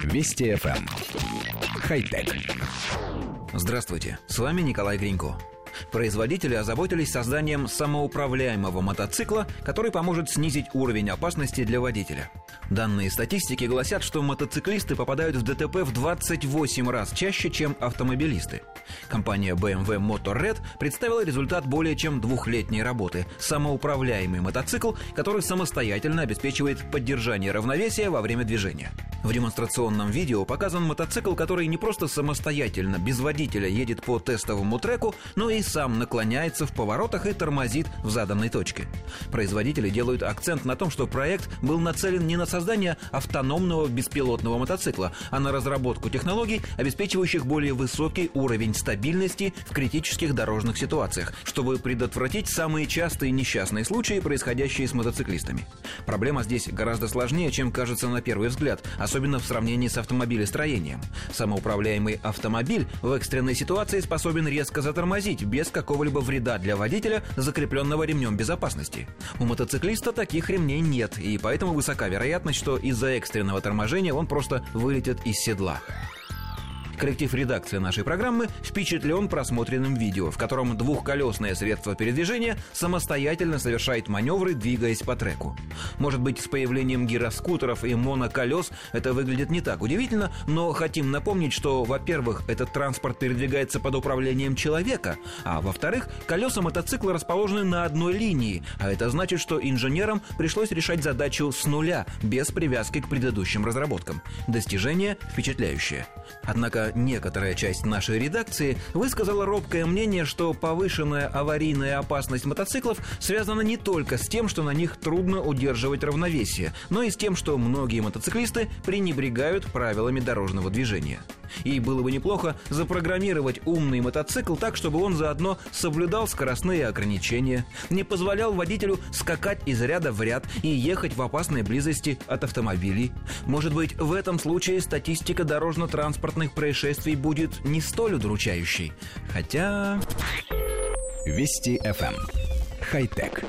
Вести FM. Эм. Хай-тек. Здравствуйте, с вами Николай Гринько. Производители озаботились созданием самоуправляемого мотоцикла, который поможет снизить уровень опасности для водителя. Данные статистики гласят, что мотоциклисты попадают в ДТП в 28 раз чаще, чем автомобилисты. Компания BMW Motorred представила результат более чем двухлетней работы – самоуправляемый мотоцикл, который самостоятельно обеспечивает поддержание равновесия во время движения. В демонстрационном видео показан мотоцикл, который не просто самостоятельно, без водителя едет по тестовому треку, но и сам наклоняется в поворотах и тормозит в заданной точке. Производители делают акцент на том, что проект был нацелен не на создание автономного беспилотного мотоцикла, а на разработку технологий, обеспечивающих более высокий уровень стабильности в критических дорожных ситуациях, чтобы предотвратить самые частые несчастные случаи, происходящие с мотоциклистами. Проблема здесь гораздо сложнее, чем кажется на первый взгляд, особенно в сравнении с автомобилестроением. Самоуправляемый автомобиль в экстренной ситуации способен резко затормозить без какого-либо вреда для водителя, закрепленного ремнем безопасности. У мотоциклиста таких ремней нет, и поэтому высока вероятность, что из-за экстренного торможения он просто вылетит из седла. Коллектив редакции нашей программы впечатлен просмотренным видео, в котором двухколесное средство передвижения самостоятельно совершает маневры, двигаясь по треку. Может быть, с появлением гироскутеров и моноколес это выглядит не так удивительно, но хотим напомнить, что, во-первых, этот транспорт передвигается под управлением человека, а во-вторых, колеса мотоцикла расположены на одной линии, а это значит, что инженерам пришлось решать задачу с нуля, без привязки к предыдущим разработкам. Достижение впечатляющее. Однако некоторая часть нашей редакции высказала робкое мнение, что повышенная аварийная опасность мотоциклов связана не только с тем, что на них трудно удерживать равновесие, но и с тем, что многие мотоциклисты пренебрегают правилами дорожного движения. И было бы неплохо запрограммировать умный мотоцикл так, чтобы он заодно соблюдал скоростные ограничения, не позволял водителю скакать из ряда в ряд и ехать в опасной близости от автомобилей. Может быть, в этом случае статистика дорожно-транспортных происшествий будет не столь удручающей. Хотя... Вести FM. Эм. Хай-тек.